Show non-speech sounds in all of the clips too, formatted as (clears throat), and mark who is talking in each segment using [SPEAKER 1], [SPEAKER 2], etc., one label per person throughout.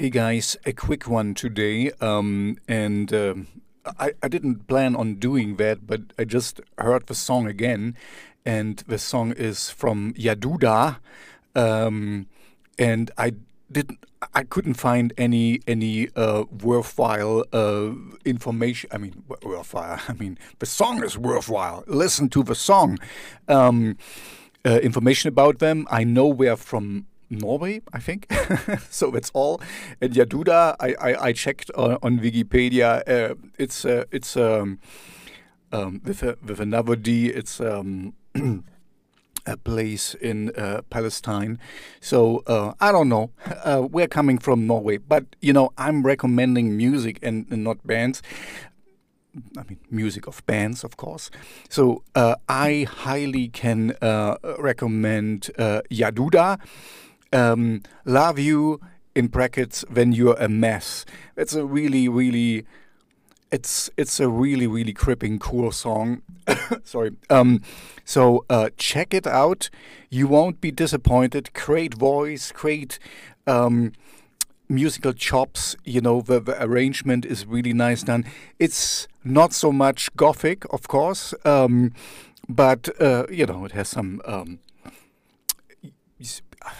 [SPEAKER 1] Hey guys, a quick one today. Um, and um I, I didn't plan on doing that, but I just heard the song again. And the song is from Yaduda. Um, and I didn't I couldn't find any any uh, worthwhile uh, information. I mean, worthwhile. (laughs) I mean, the song is worthwhile. Listen to the song. Um, uh, information about them. I know they're from Norway, I think. (laughs) so that's all. And Yaduda, I, I, I checked on, on Wikipedia. Uh, it's uh, it's um, um, with a, with another D. It's um, (clears throat) a place in uh, Palestine. So uh, I don't know. Uh, we're coming from Norway, but you know I'm recommending music and, and not bands. I mean, music of bands, of course. So uh, I highly can uh, recommend uh, Yaduda um, love you in brackets when you're a mess. It's a really, really, it's it's a really, really cripping cool song. (coughs) Sorry. Um, so uh, check it out. You won't be disappointed. Great voice, great. Um, musical chops you know the, the, arrangement is really nice done it's not so much gothic of course um, but uh, you know it has some um,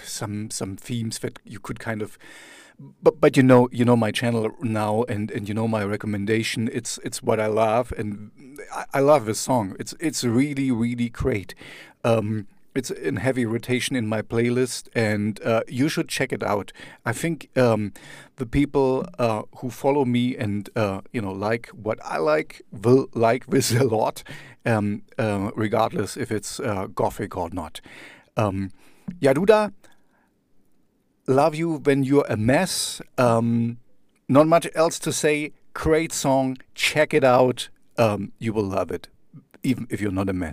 [SPEAKER 1] some some themes that you could kind of but but you know you know my channel now and and you know my recommendation. It's it's what I love and I, I love this song. It's it's really really great. Um, it's in heavy rotation in my playlist and uh, you should check it out. I think um, the people uh, who follow me and uh, you know like what I like will like this (laughs) a lot um, uh, regardless if it's uh, gothic or not. Um, Yaduda, love you when you're a mess. Um, not much else to say. Great song. Check it out. Um, you will love it, even if you're not a mess.